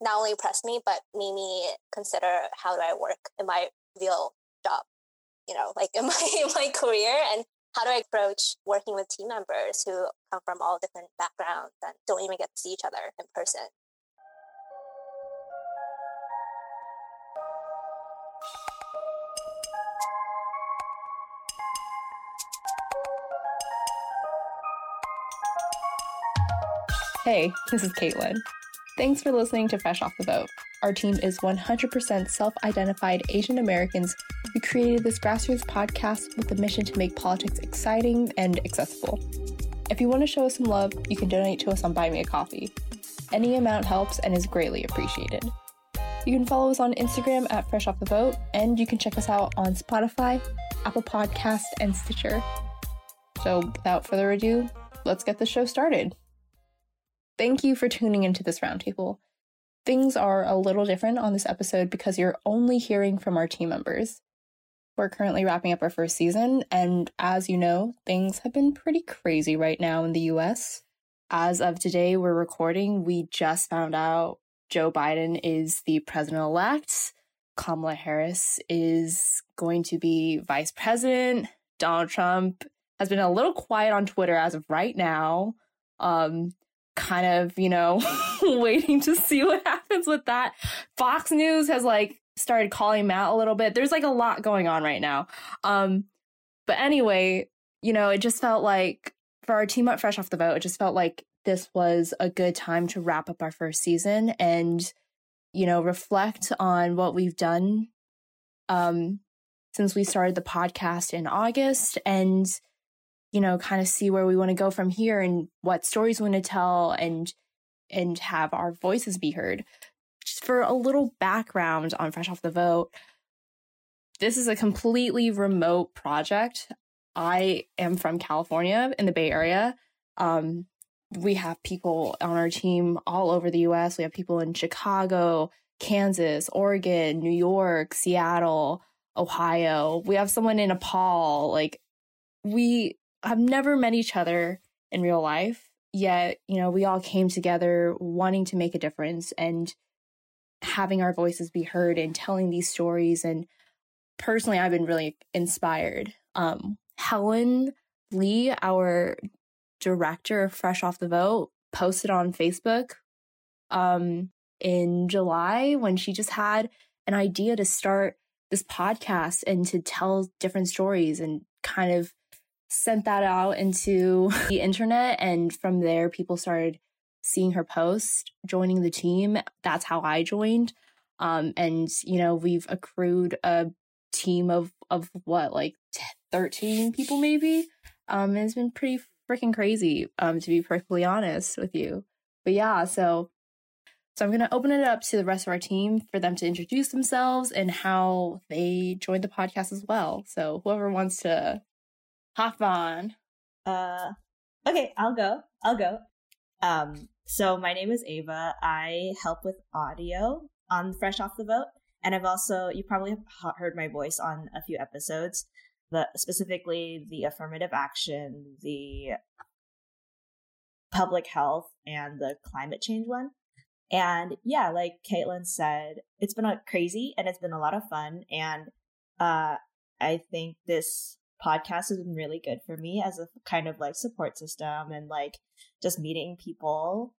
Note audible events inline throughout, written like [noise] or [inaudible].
not only impressed me, but made me consider how do I work in my real job, you know, like [laughs] in my, in my career and how do I approach working with team members who come from all different backgrounds and don't even get to see each other in person. Hey, this is Kaitlyn. Thanks for listening to Fresh Off the Vote. Our team is 100% self identified Asian Americans who created this grassroots podcast with the mission to make politics exciting and accessible. If you want to show us some love, you can donate to us on Buy Me a Coffee. Any amount helps and is greatly appreciated. You can follow us on Instagram at Fresh Off the Vote, and you can check us out on Spotify, Apple Podcast, and Stitcher. So, without further ado, let's get the show started. Thank you for tuning into this roundtable. Things are a little different on this episode because you're only hearing from our team members. We're currently wrapping up our first season, and as you know, things have been pretty crazy right now in the US. As of today, we're recording, we just found out Joe Biden is the president elect. Kamala Harris is going to be vice president. Donald Trump has been a little quiet on Twitter as of right now. Um, kind of, you know, [laughs] waiting to see what [laughs] happens with that. Fox News has like started calling him out a little bit. There's like a lot going on right now. Um, but anyway, you know, it just felt like for our team up fresh off the vote, it just felt like this was a good time to wrap up our first season and, you know, reflect on what we've done um, since we started the podcast in August and you know, kind of see where we want to go from here and what stories we want to tell and and have our voices be heard. Just for a little background on Fresh Off the Vote, this is a completely remote project. I am from California in the Bay Area. Um, we have people on our team all over the US. We have people in Chicago, Kansas, Oregon, New York, Seattle, Ohio. We have someone in Nepal. Like, we have never met each other in real life, yet, you know, we all came together wanting to make a difference and having our voices be heard and telling these stories. And personally, I've been really inspired. Um, Helen Lee, our director of Fresh Off the Vote, posted on Facebook um, in July when she just had an idea to start this podcast and to tell different stories and kind of sent that out into [laughs] the internet. And from there, people started seeing her post, joining the team. That's how I joined. Um, and, you know, we've accrued a team of, of what, like 13 people maybe? Um, it's been pretty freaking crazy, um, to be perfectly honest with you. But yeah, so so I'm going to open it up to the rest of our team for them to introduce themselves and how they joined the podcast as well. So whoever wants to On. Uh, okay, I'll go. I'll go. Um, so my name is Ava. I help with audio on Fresh Off the Vote, and I've also you probably have heard my voice on a few episodes, the specifically the affirmative action, the public health, and the climate change one. And yeah, like Kaitlyn said, it's been a crazy and it's been a lot of fun. And uh, I think this podcast has been really good for me as a kind of like support system and like just meeting people.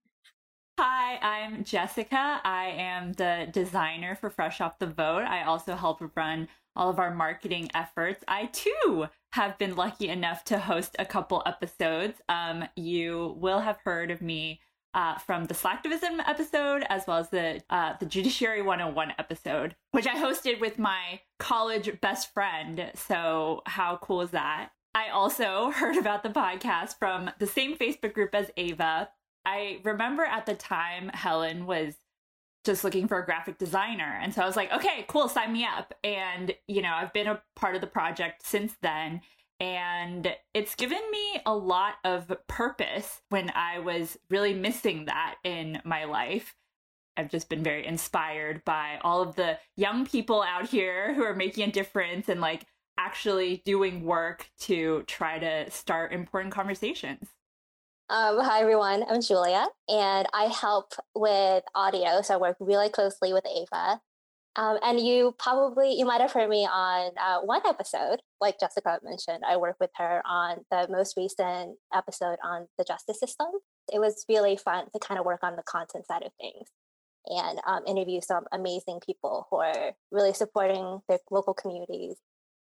Hi, I'm Jessica. I am the designer for Fresh Off the Vote. I also help run all of our marketing efforts. I too have been lucky enough to host a couple episodes. Um, you will have heard of me uh, from the Slacktivism episode as well as the uh, the Judiciary 101 episode, which I hosted with my college best friend. So how cool is that? I also [laughs] heard about the podcast from the same Facebook group as Ava. I remember at the time Helen was just looking for a graphic designer. And so I was like, okay, cool, sign me up. And, you know, I've been a part of the project since then. And it's given me a lot of purpose when I was really missing that in my life. I've just been very inspired by all of the young people out here [laughs] who are making a difference and like actually doing work to try to start important conversations. Um, hi, everyone. I'm Julia, and I help with audio. So I work really closely with Ava. Um, and you probably, you might have heard me on uh, one episode, like Jessica mentioned. I work with her on the most recent episode on the justice system. It was really fun to kind of work on the content side of things and um, interview some amazing people who are really supporting their local communities.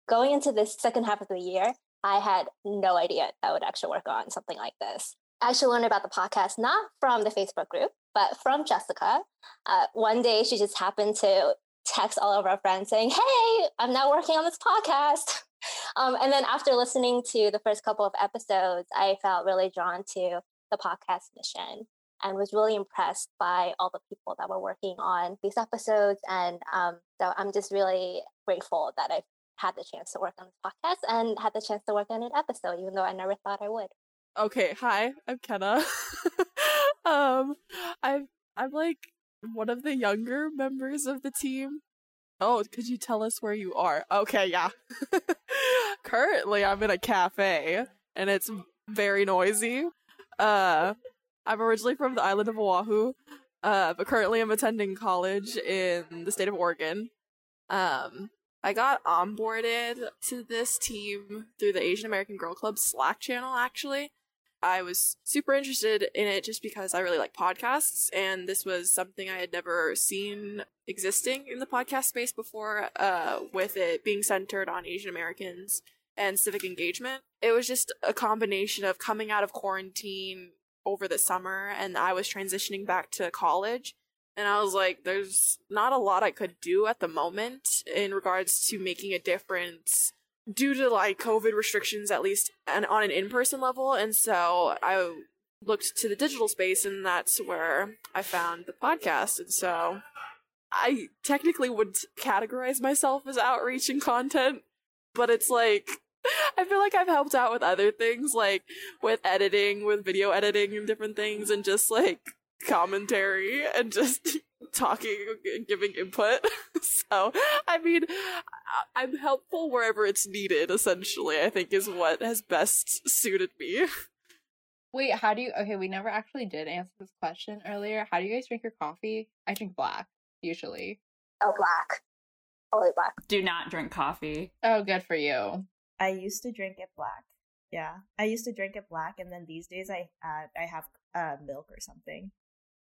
Going into this second half of the year, I had no idea I would actually work on something like this. I actually learned about the podcast not from the Facebook group, but from Jessica. Uh, one day she just happened to text all of our friends saying, Hey, I'm now working on this podcast. [laughs] Um, and then after listening to the first couple of episodes, I felt really drawn to the podcast mission and was really impressed by all the people that were working on these episodes. And um, so I'm just really grateful that I've had the chance to work on this podcast and had the chance to work on an episode, even though I never thought I would. Okay, hi, I'm Kenna. [laughs] um, I'm I'm like one of the younger members of the team. Oh, could you tell us where you are? Okay, yeah. [laughs] Currently, I'm in a cafe and it's very noisy. Uh, I'm originally from the island of Oahu, uh, but currently I'm attending college in the state of Oregon. Um, I got onboarded to this team through the Asian American Girl Club Slack channel, actually. I was super interested in it just because I really like podcasts, and this was something I had never seen existing in the podcast space before, uh, with it being centered on Asian Americans and civic engagement. It was just a combination of coming out of quarantine over the summer, and I was transitioning back to college. And I was like, there's not a lot I could do at the moment in regards to making a difference due to like COVID restrictions, at least and on an in person level. And so I looked to the digital space, and that's where I found the podcast. And so I technically would categorize myself as outreach and content, but it's like [laughs] I feel like I've helped out with other things, like with editing, with video editing and different things, and just like commentary and just talking and giving input. [laughs] so, I mean, I'm helpful wherever it's needed, essentially, I think is what has best suited me. Wait, how do you okay, we never actually did answer this question earlier. How do you guys drink your coffee? I drink black, usually. Oh, black. Only black. Do not drink coffee. Oh, good for you. I used to drink it black. Yeah, I used to drink it black, and then these days I uh, I have uh, milk or something.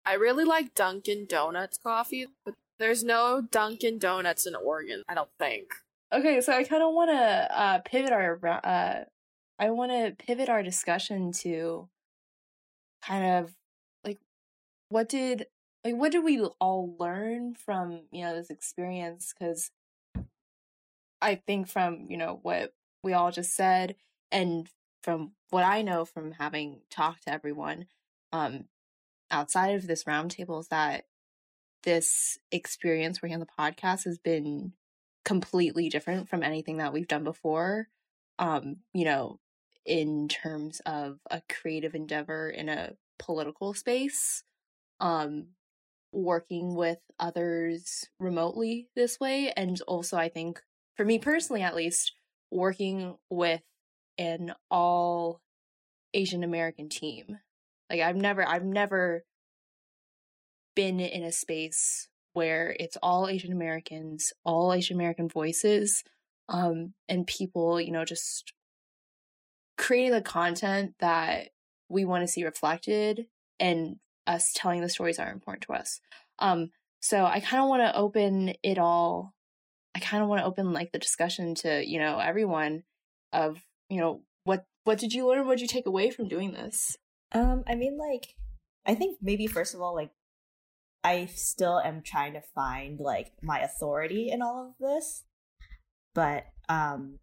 I really like Dunkin' Donuts coffee, but there's no Dunkin' Donuts in Oregon, I don't think. Okay, so I kind of want to uh, pivot our uh, I want to pivot our discussion to kind of like what did like what did we all learn from you know this experience because I think from you know what we all just said and from what I know from having talked to everyone um outside of this roundtable is that this experience working on the podcast has been completely different from anything that we've done before. Um, you know, in terms of a creative endeavor in a political space, um, working with others remotely this way, and also I think for me personally, at least, working with an all Asian American team. Like I've never I've never been in a space where it's all Asian Americans, all Asian American voices, um, and people, you know, just creating the content that we want to see reflected and us telling the stories that are important to us. Um, so I kind of want to open it all. I kind of want to open like the discussion to, you know, everyone of, you know, what what did you learn? What did you take away from doing this? Um, I mean, like, I think maybe first of all, like, I still am trying to find like my authority in all of this. But um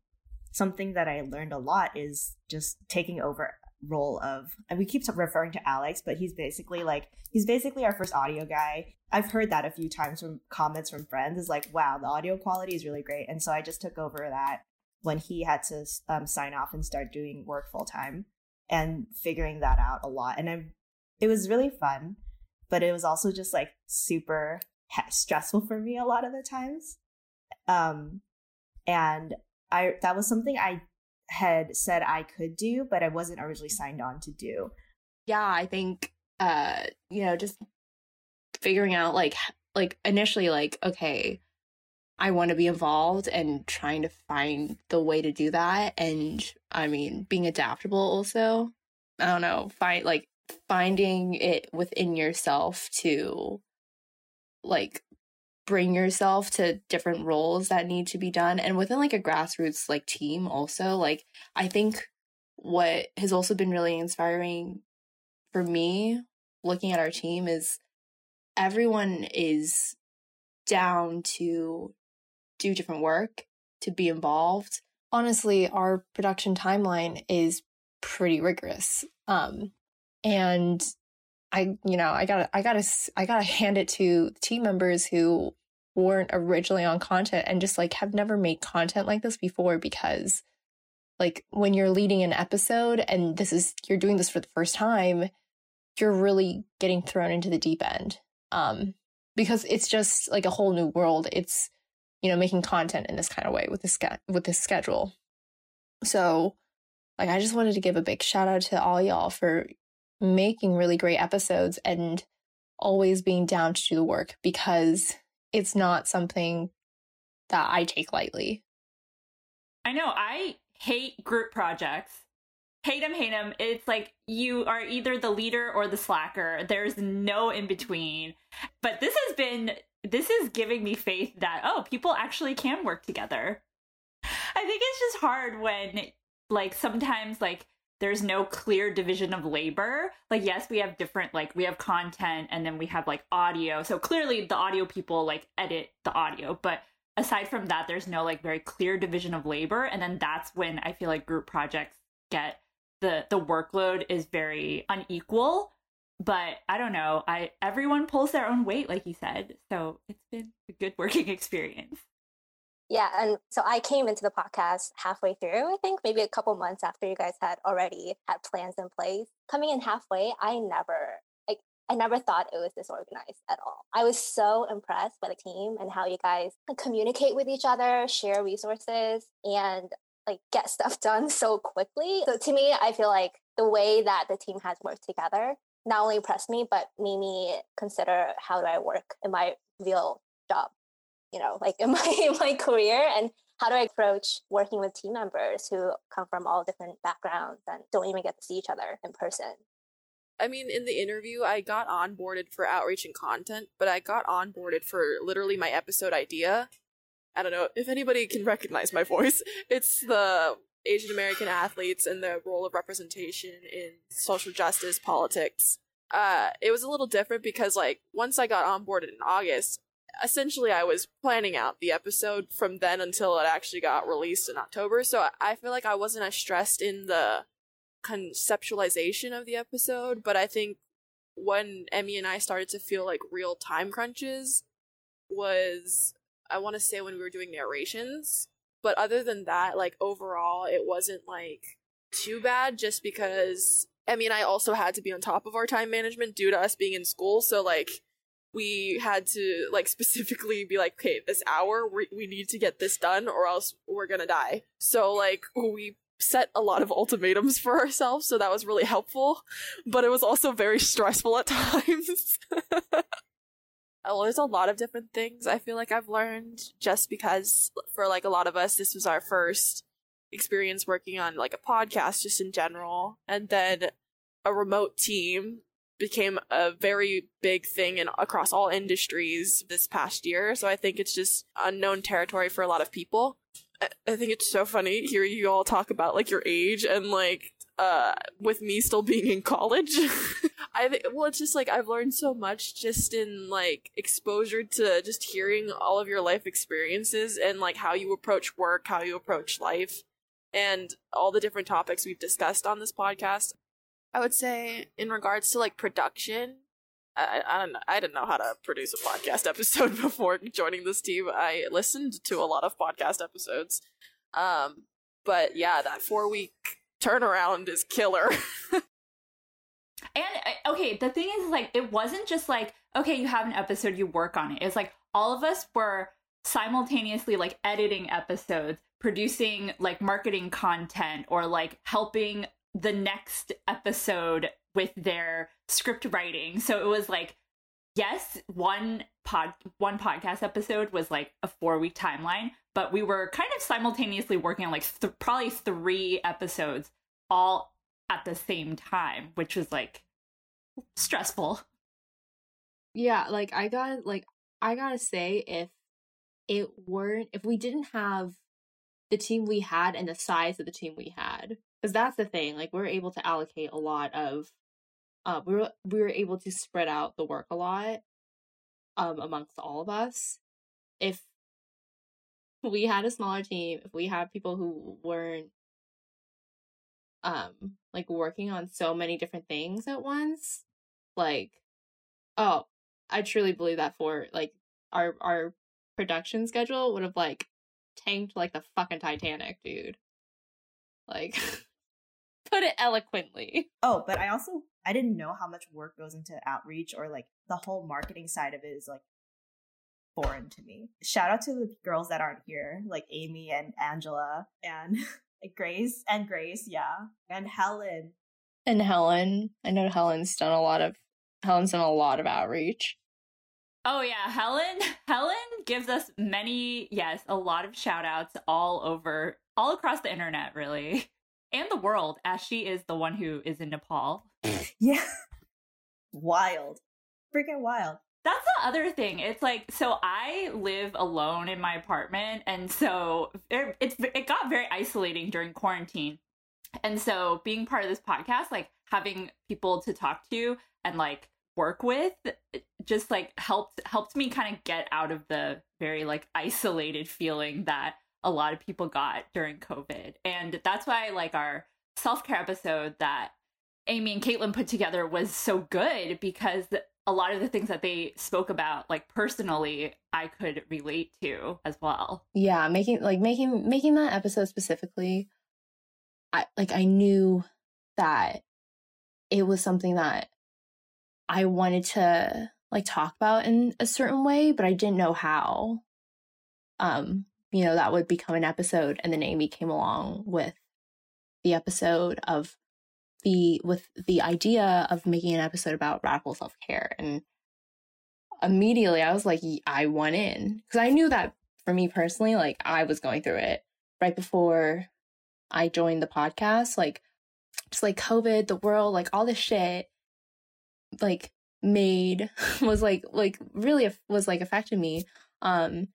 something that I learned a lot is just taking over role of and we keep referring to Alex, but he's basically like he's basically our first audio guy. I've heard that a few times from comments from friends is like, wow, the audio quality is really great. And so I just took over that when he had to um, sign off and start doing work full time and figuring that out a lot. And I, it was really fun but it was also just like super stressful for me a lot of the times. Um, and I that was something I had said I could do, but I wasn't originally signed on to do. yeah, I think uh, you know, just figuring out like like initially like okay, I want to be involved and trying to find the way to do that and I mean, being adaptable also. I don't know, find like finding it within yourself to like bring yourself to different roles that need to be done and within like a grassroots like team also like i think what has also been really inspiring for me looking at our team is everyone is down to do different work to be involved. Honestly our production timeline is pretty rigorous. Um and I, you know, I gotta, I gotta, I gotta hand it to team members who weren't originally on content and just like have never made content like this before because like when you're leading an episode and this is you're doing this for the first time you're really getting thrown into the deep end. Um because it's just like a whole new world. It's you know making content in this kind of way with this with this schedule so like i just wanted to give a big shout out to all y'all for making really great episodes and always being down to do the work because it's not something that I take lightly. I know. I hate group projects. Hate them, hate them. It's like you are either the leader or the slacker. There's no in between. But this has been, this is giving me faith that, oh, people actually can work together. I think it's just hard when, like, sometimes, like, there's no clear division of labor. Like, yes, we have different, like, we have content and then we have like audio. So clearly the audio people like edit the audio. But aside from that, there's no like very clear division of labor. And then that's when I feel like group projects get the the workload is very unequal. But I don't know. I everyone pulls their own weight, like you said. So it's been a good working [laughs] experience. Yeah, and so I came into the podcast halfway through, I think, maybe a couple months after you guys had already had plans in place. Coming in halfway, I never like I never thought it was disorganized at all. I was so impressed by the team and how you guys communicate with each other, share resources, and like get [laughs] stuff done so quickly. So to me, I feel like the way that the team has worked together not only impressed me, but made me consider how do I work in my real job you know, like [laughs] in my in my career and how do I approach working with team members who come from all different backgrounds and don't even get to see each other in person? I mean, in the interview, I got onboarded for outreach and content, but I got onboarded for literally my episode idea. I don't know if anybody can recognize my voice. [laughs] It's the Asian American athletes and the role of representation in social justice politics. Uh, it was a little different because, like, once I got onboarded in August, essentially I was planning out the episode from then until it actually got released in October. So I feel like I wasn't as stressed in the conceptualization of the episode, but I think when Emmy and I started to feel like real time crunches was I want to say when we were doing narrations. But other than that, like overall it wasn't like too bad just because Emmy and I also had to be on top of our time management due to us being in school. So like we had to like [laughs] specifically be like okay this hour we, we need to get this done or else we're gonna die so like we set a lot of [laughs] ultimatums for ourselves so that was really helpful but it was also very [laughs] stressful at times Oh, well there's a lot of different things i feel like i've learned just because for like a lot of us this was our first experience working on like a podcast just in general and then a remote team became a very big thing in across all industries this past year. So I think it's just unknown territory for a lot of people. I, I think it's so funny hearing you all talk about like your age and like uh with me still being in college. [laughs] I think well it's just like I've learned so much just in like exposure to just hearing all of your life experiences and like how you approach work, how you approach life and all the different topics we've discussed on this podcast. I would say in regards to like production, I, I don't know. I didn't know how to produce a podcast [laughs] episode before joining this team. I listened to a lot of podcast episodes, um, but yeah, that four week turnaround is killer. [laughs] and uh, okay, the thing is, like, it wasn't just like okay, you have an episode, you work on it. It's like all of us were simultaneously like editing episodes, producing like marketing content, or like helping the next episode with their script writing. So it was like yes, one pod one podcast episode was like a 4 week timeline, but we were kind of simultaneously working on like th- probably 3 episodes all at the same time, which was like stressful. Yeah, like I got like I gotta say if it weren't if we didn't have the team we had and the size of the team we had because that's the thing like we are able to allocate a lot of uh we were we were able to spread out the work a lot um amongst all of us. If we had a smaller team if we had people who weren't um like working on so many different things at once like oh i truly believe that for like our our production schedule would have like tanked like the fucking titanic dude. Like [laughs] put it eloquently oh but i also i didn't know how much work goes into outreach or like the whole marketing side of it is like foreign to me shout out to the girls that aren't here like amy and angela and [laughs] Grace and Grace, yeah, and Helen. And Helen, I know Helen's done a lot of Helen's done a lot of outreach. Oh yeah, Helen Helen gives us many, yes, a lot of shout outs all over all across the internet really. And the world as she is the one who is in Nepal. [laughs] yeah. Wild. Freaking wild. That's the other thing. It's like so I live alone in my apartment and so it, it's it got very isolating during quarantine. And so being part of this podcast like having people to talk to and like work with just like helped helped me kind of get out of the very like isolated feeling that a lot of people got during COVID. And that's why like our self-care episode that Amy and Kaitlyn put together was so good because a lot of the things that they spoke about like personally i could relate to as well yeah making like making making that episode specifically i like i knew that it was something that i wanted to like talk about in a certain way but i didn't know how um you know that would become an episode and then amy came along with the episode of the with the idea of making an episode about radical self-care and immediately I was like I want in. Because I knew that for me personally like I was going through it right before I joined the podcast like just like covid the world like all this shit like made [laughs] was like like really was like affected me um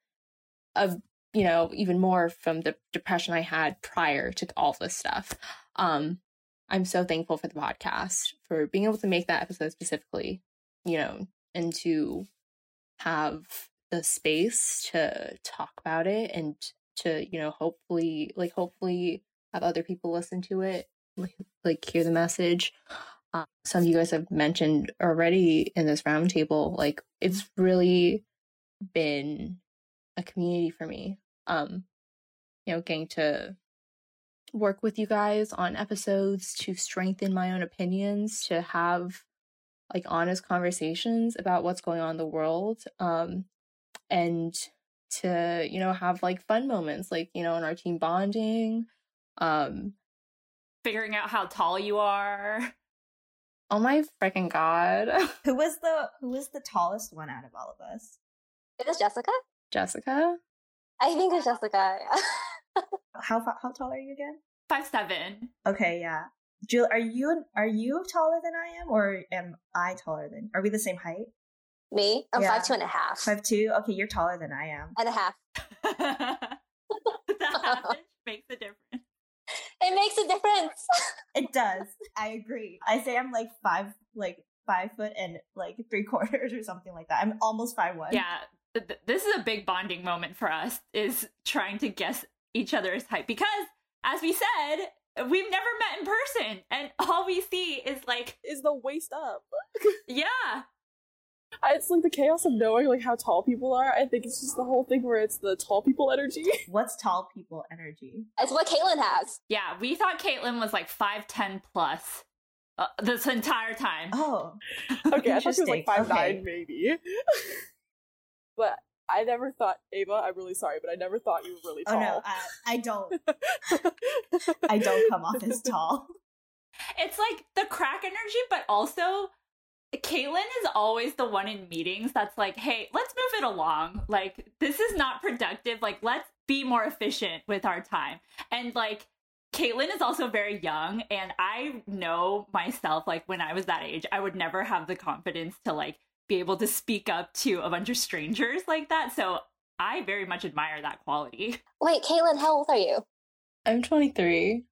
of you know even more from the depression I had prior to all this stuff um I'm so thankful for the podcast for being able to make that episode specifically, you know, and to have the space to talk about it and to, you know, hopefully, like, hopefully have other people listen to it, like, like hear the message. Um, some of you guys have mentioned already in this roundtable, like, it's really been a community for me. Um, you know, getting to work with you guys on episodes to strengthen my own opinions, to have like honest conversations about what's going on in the world. Um, and to, you know, have like fun moments, like, you know, in our team bonding. Um, figuring out how tall you are. Oh my freaking god. [laughs] who was the who was the tallest one out of all of us? It is Jessica? Jessica? I think it's Jessica. [laughs] how how tall are you again? Five seven. Okay, yeah. Jill, are you are you taller than I am, or am I taller than? Are we the same height? Me, I'm yeah. five two and a half. Five two. Okay, you're taller than I am. And a half. [laughs] that half makes a difference. [laughs] It makes a difference. it does. I agree. I say I'm like five, like five foot and like three quarters or something like that. I'm almost five one. Yeah, this is a big bonding moment for us. Is trying to guess each other's height because as we said, we've never met in person, and all we see is like is the waist up. [laughs] yeah. It's like the chaos of knowing like how tall people are. I think it's just the whole thing where it's the tall people energy. [laughs] What's tall people energy? It's what Kaitlyn has. Yeah, we thought Kaitlyn was like five ten plus uh, this entire time. Oh, okay. I thought she was like five okay. nine maybe. [laughs] but I never thought Ava. I'm really sorry, but I never thought you were really tall. Oh no, I, I don't. [laughs] I don't come off as tall. it's like the crack energy, but also Kaitlyn is always the one in meetings that's like, hey, let's move it along. Like, this is not productive. Like, let's be more efficient with our time. And like, Kaitlyn is also very young, and I know myself, like, when I was that age, I would never have the confidence to like be able to speak up to a bunch of strangers like that. So I very much admire that quality. Wait, Kaitlyn, how old are you? I'm 23.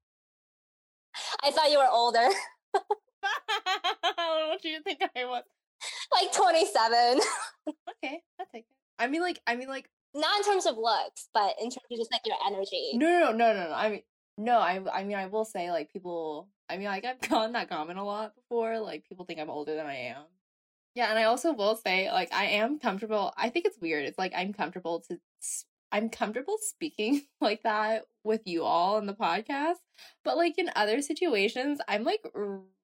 I thought you were older. [laughs] what do you think I was? like 27. [laughs] Okay, I'll take it. I mean, like, I mean, like, Not in terms of looks, but in terms of just like your energy. no, no, no, no, no. I mean, no. I, I mean, I will say, like, people. I mean, like, I've [laughs] gotten that comment a lot before. Like, people think I'm older than I am. Yeah, and I also will say, like, I am comfortable. I think it's weird. It's like I'm comfortable to. I'm comfortable speaking [laughs] like that with you all in the podcast, but like in other situations, I'm like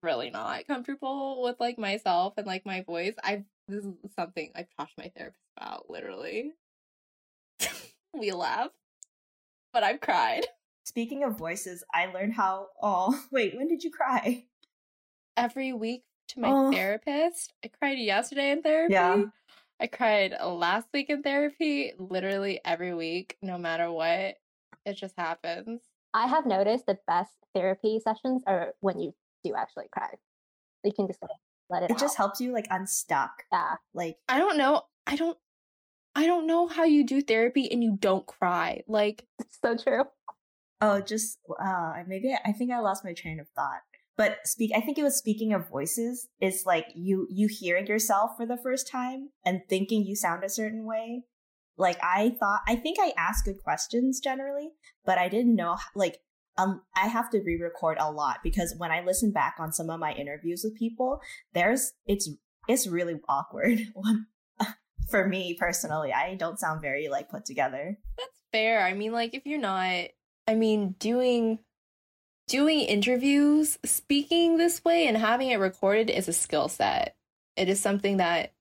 really not comfortable with like myself and like my voice. I've this is something I've talked to my therapist about. Literally, [laughs] we laugh, but I've cried Speaking of voices, I learned how. Oh, [laughs] wait, when did you cry? every week to my Oh. therapist. I cried yesterday in therapy. Yeah. I cried last week in therapy. Literally every week, no matter what. It just happens. I have noticed the best therapy sessions are when you do actually cry. You can just like, let it, It just helps you like unstuck. Yeah. Like, I don't know. I don't. I don't know how you do therapy and you don't cry. Like, It's [laughs] so true. oh, just uh, maybe I think I lost my train of thought. But speak, I think it was speaking of voices. Is like you you hearing yourself for the first time and thinking you sound a certain way. Like I thought, I think I asked good questions generally, but I didn't know like um I have to re-record a lot because when I listen back on some of my interviews with people, there's it's it's really awkward. [laughs] [laughs] For me personally, I don't sound very like put together. that's fair. I mean, like, if you're not, I mean, doing doing interviews, speaking this way and having it recorded is a skill set. It is something that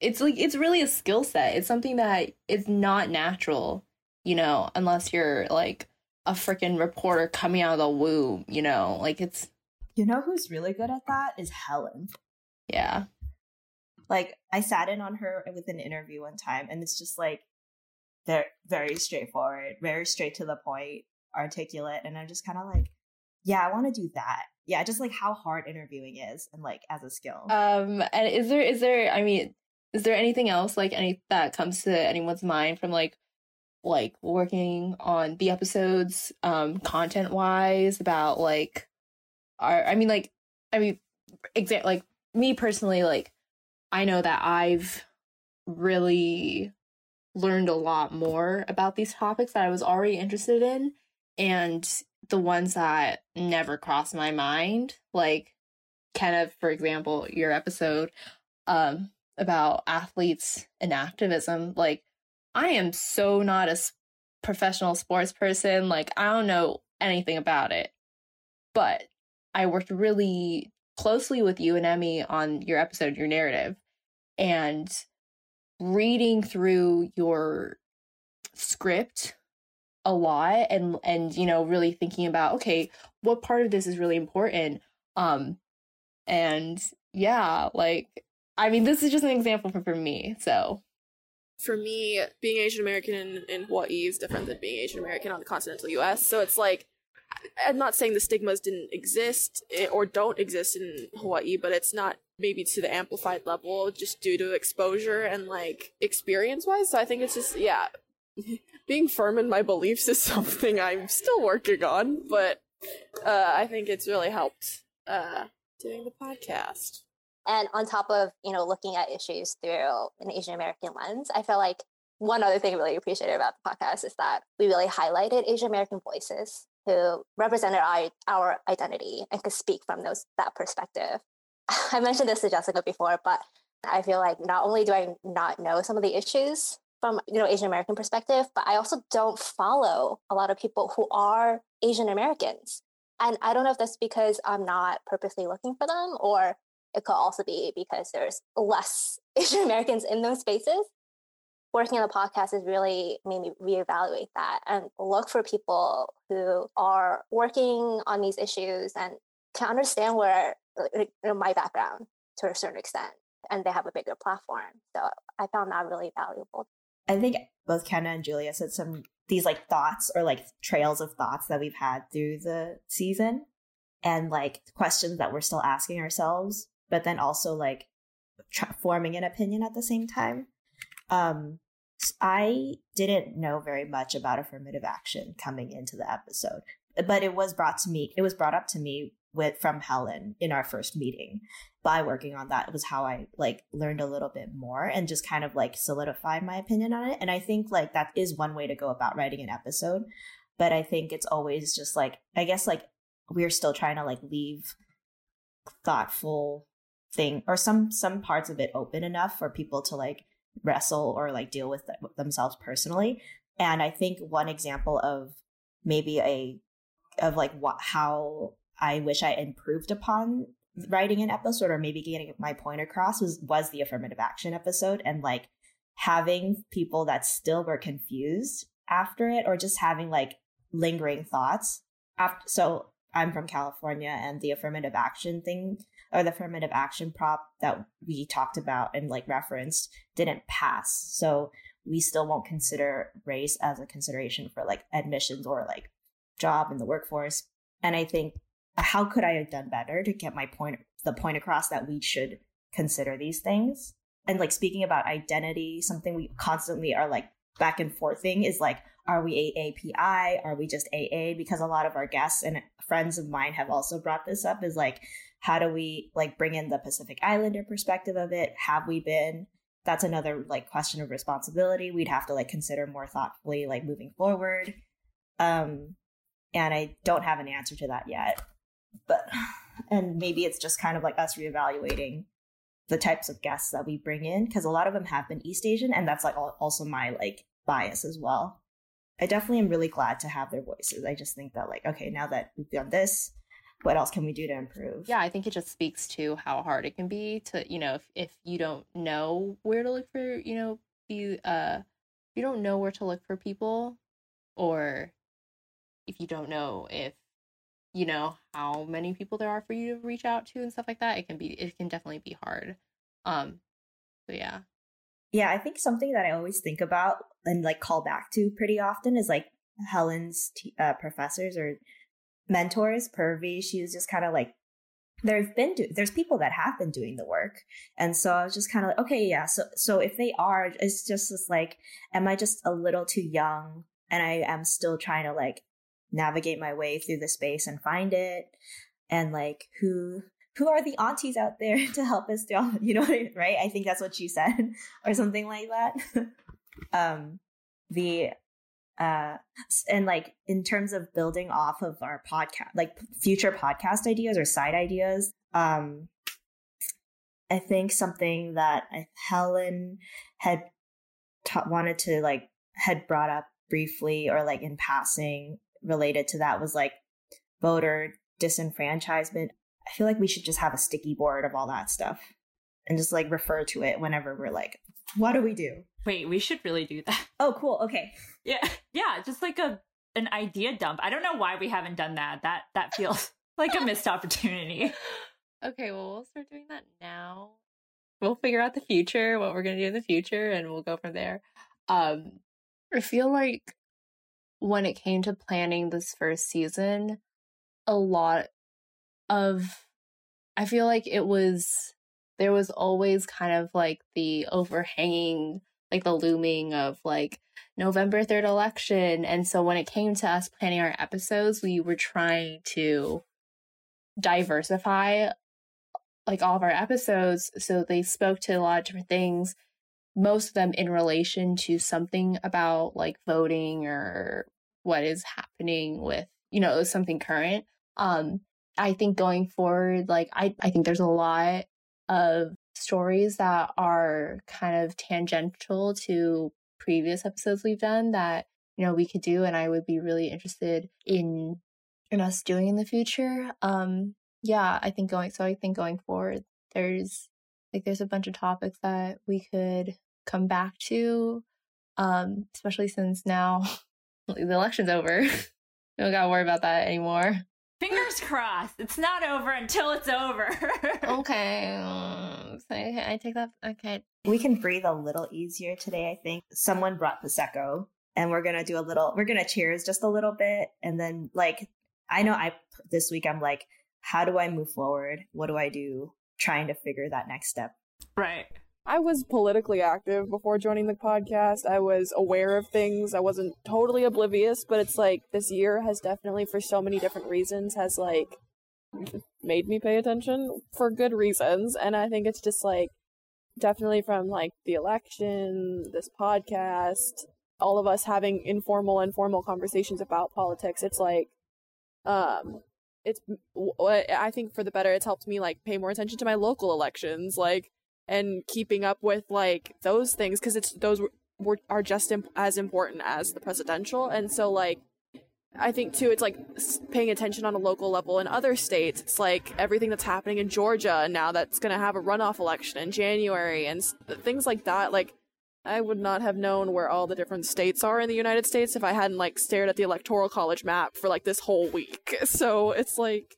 it's like it's really a skill set. It's something that is not natural, you know, unless you're like a freaking reporter coming out of the womb, you know, like it's You know who's really good at that is Helen. yeah. Like I sat in on her with an interview one time, and it's just like they're very straightforward, very straight to the point, articulate, and I'm just kind of like, yeah, I want to do that. Yeah, just like how hard interviewing is, and like as a skill. Um and is there is there I mean, is there anything else like any that comes to anyone's mind from like like working on the episodes um content wise about like our I mean like I mean exa- like me personally like I know that I've really learned a lot more about these topics that I was already interested in and the ones that never crossed my mind like kind of, for example, your episode um about athletes and activism, like I am so not a professional sports person, like I don't know anything about it. But I worked really closely with you and Emmy on your episode, your narrative, and reading through your script a lot and and you know really thinking about okay what part of this is really important um and yeah like i mean this is just an example for, for me so for me, being Asian American in, in Hawaii is different than being Asian American on the continental US. So it's like, I'm not saying the stigmas didn't exist eh, or don't exist in Hawaii, but it's not maybe to the amplified level just due to exposure and like experience wise. So I think it's just, yeah, [laughs] being firm in my beliefs is [laughs] something I'm still working on, but uh, I think it's really helped uh, doing the podcast. And on top of, you know, looking at issues through an Asian American lens, I feel like one other thing I really appreciated about the podcast is that we really highlighted Asian American voices who represented our, our identity and could speak from those that perspective. [laughs] I mentioned this to Jessica before, but I feel like not only do I not know some of the issues from you know Asian American perspective, but I also don't follow a lot of people who are Asian Americans. And I don't know if that's because I'm not purposely looking for them or it could also be because there's less [laughs] Asian Americans in those spaces. Working on the podcast has really made me reevaluate that and look for people who are working on these issues and can understand where like, my background to a certain extent and they have a bigger platform. So I found that really valuable. I think both Kenna and Julia said some these like thoughts or like trails of thoughts that we've had through the season and like questions that we're still asking ourselves, but then also like forming an opinion at the same time. Um, I didn't know very much about affirmative action coming into the episode, but it was brought to me. It was brought up to me with from Helen in our first meeting. By working on that was how I like learned a little bit more and just kind of like solidified my opinion on it. And I think like that is one way to go about writing an episode. But I think it's always just like I guess like we're still trying to like leave thoughtful thing or some some parts of it open enough for people to like wrestle or like deal with, with themselves personally. And I think one example of maybe a of like what how I wish I improved upon writing an episode or maybe getting my point across was was the affirmative action episode and like having people that still were confused after it or just having like lingering thoughts after so I'm from California and the affirmative action thing or the affirmative action prop that we talked about and like referenced didn't pass. So we still won't consider race as a consideration for like admissions or like job in the workforce. And I think how could I have done better to get my point, the point across that we should consider these things? And like speaking about identity, something we constantly are like back and forthing is like, are we AAPI? Are we just AA? Because a lot of our guests and friends of mine have also brought this up is like, how do we like bring in the Pacific Islander perspective of it? Have we been? That's another like question of responsibility we'd have to like consider more thoughtfully, like moving forward. Um, and I don't have an answer to that yet but [sighs] and maybe it's just kind of like us reevaluating the types of guests that we bring in because a lot of them have been East Asian, and that's like also my like bias as well. I definitely am really glad to have their voices. I just think that like okay, now that we've done this, what else can we do to improve? Yeah, I think it just speaks to how hard it can be to you know if if you don't know where to look for you know you uh you don't know where to look for people or if you don't know if you know how many people there are for you to reach out to and stuff like that it can be it can definitely be hard um so yeah. Yeah i think something that i always think about and like call back to pretty often is like helen's t- uh, professors or mentors Purvi she was just kind of like there've been do- there's people that have been doing the work and so i was just kind of like okay yeah so so if they are it's just this like am i just a little too young and i am still trying to like navigate my way through the space and find it. And like who who are the aunties out there [laughs] to help us do you know I [laughs] mean, right? I think that's what she said [laughs] or something like that. Um the uh and like in terms of building off of our podcast like future podcast ideas or side ideas um i think something that helen had ta- wanted to like had brought up briefly or like in passing related to that was like voter disenfranchisement. I feel like we should just have a sticky board of all that stuff and just like refer to it whenever we're like, what do we do? Wait, we should really do that. Oh, cool. Okay. Yeah. Yeah, just like a an idea dump. I don't know why we haven't done that. That that feels [laughs] like a missed opportunity. Okay, well, we'll start doing that now. We'll figure out the future, what we're going to do in the future, and we'll go from there. Um, I feel like when it came to planning this first season, a lot of I feel like it was there was always kind of like the overhanging like the looming of like November 3rd election. And so when it came to us planning our episodes we were trying to diversify like all of our episodes. So they spoke to a lot of different things most of them in relation to something about like voting or what is happening with you know something current. Um i think going forward like i i think there's a lot of stories that are kind of tangential to previous episodes we've done that you know we could do and i would be really interested in in us doing in the future. Um yeah i think going so i think going forward there's like there's a bunch of topics that we could come back to um especially since now [laughs] the election's over. we [laughs] don't gotta worry about that anymore. Fingers [sighs] crossed. It's not over until it's over. [laughs] okay. Um, so I, I take that. Okay. We can breathe a little easier today, I think. Someone brought Prosecco and we're going to do a little, we're going to cheers just a little bit. And then, like, I know I, this week, I'm like, how do I move forward? What do I do? Trying to figure that next step. Right. I was politically active before joining the podcast. I was aware of things. I wasn't totally oblivious, but it's like this year has definitely, for so many different reasons, has like made me pay attention for good reasons. And I think it's just like definitely from like the election, this podcast, all of us having informal and formal conversations about politics. It's like, um, it's I think for the better. It's helped me like pay more attention to my local elections. Like and keeping up with like those things because it's those were, are just imp- as important as the presidential and so like I think too, it's like paying attention on a local level in other states. It's like everything that's happening in Georgia now that's going to have a runoff election in January and things like that. Like, I would not have known where all the different states are in the United States if I hadn't like stared at the electoral college map for like this whole week. [laughs] So it's like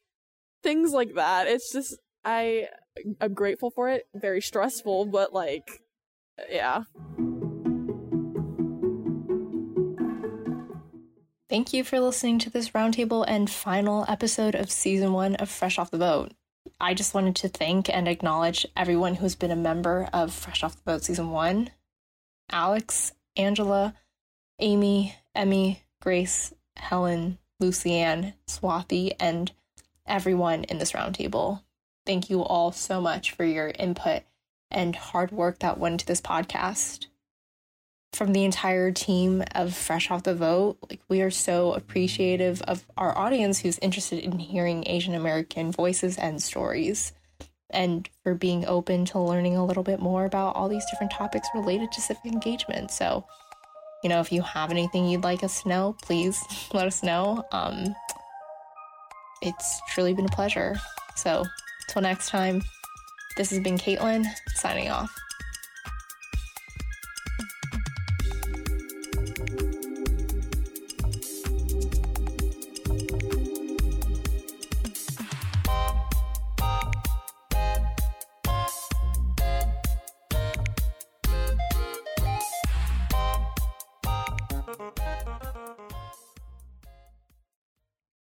things like that. It's just, I I'm grateful for it. Very stressful, but like, yeah. Thank you for listening to this roundtable and final episode of season one of Fresh Off the Vote. I just wanted to thank and acknowledge everyone who's been a member of Fresh Off the Vote season one Alex, Angela, Amy, Emmy, Grace, Helen, Lucianne, Swathi, and everyone in this roundtable. Thank you all so much for your input and hard work that went into this podcast. From the entire team of Fresh Off the Vote, like we are so appreciative of our audience who's interested in hearing Asian American voices and stories, and for being open to learning a little bit more about all these different topics related to civic engagement. So, you know, if you have anything you'd like us to know, please [laughs] let us know. Um, it's truly been a pleasure. So, Till next time, this has been Kaitlyn signing off.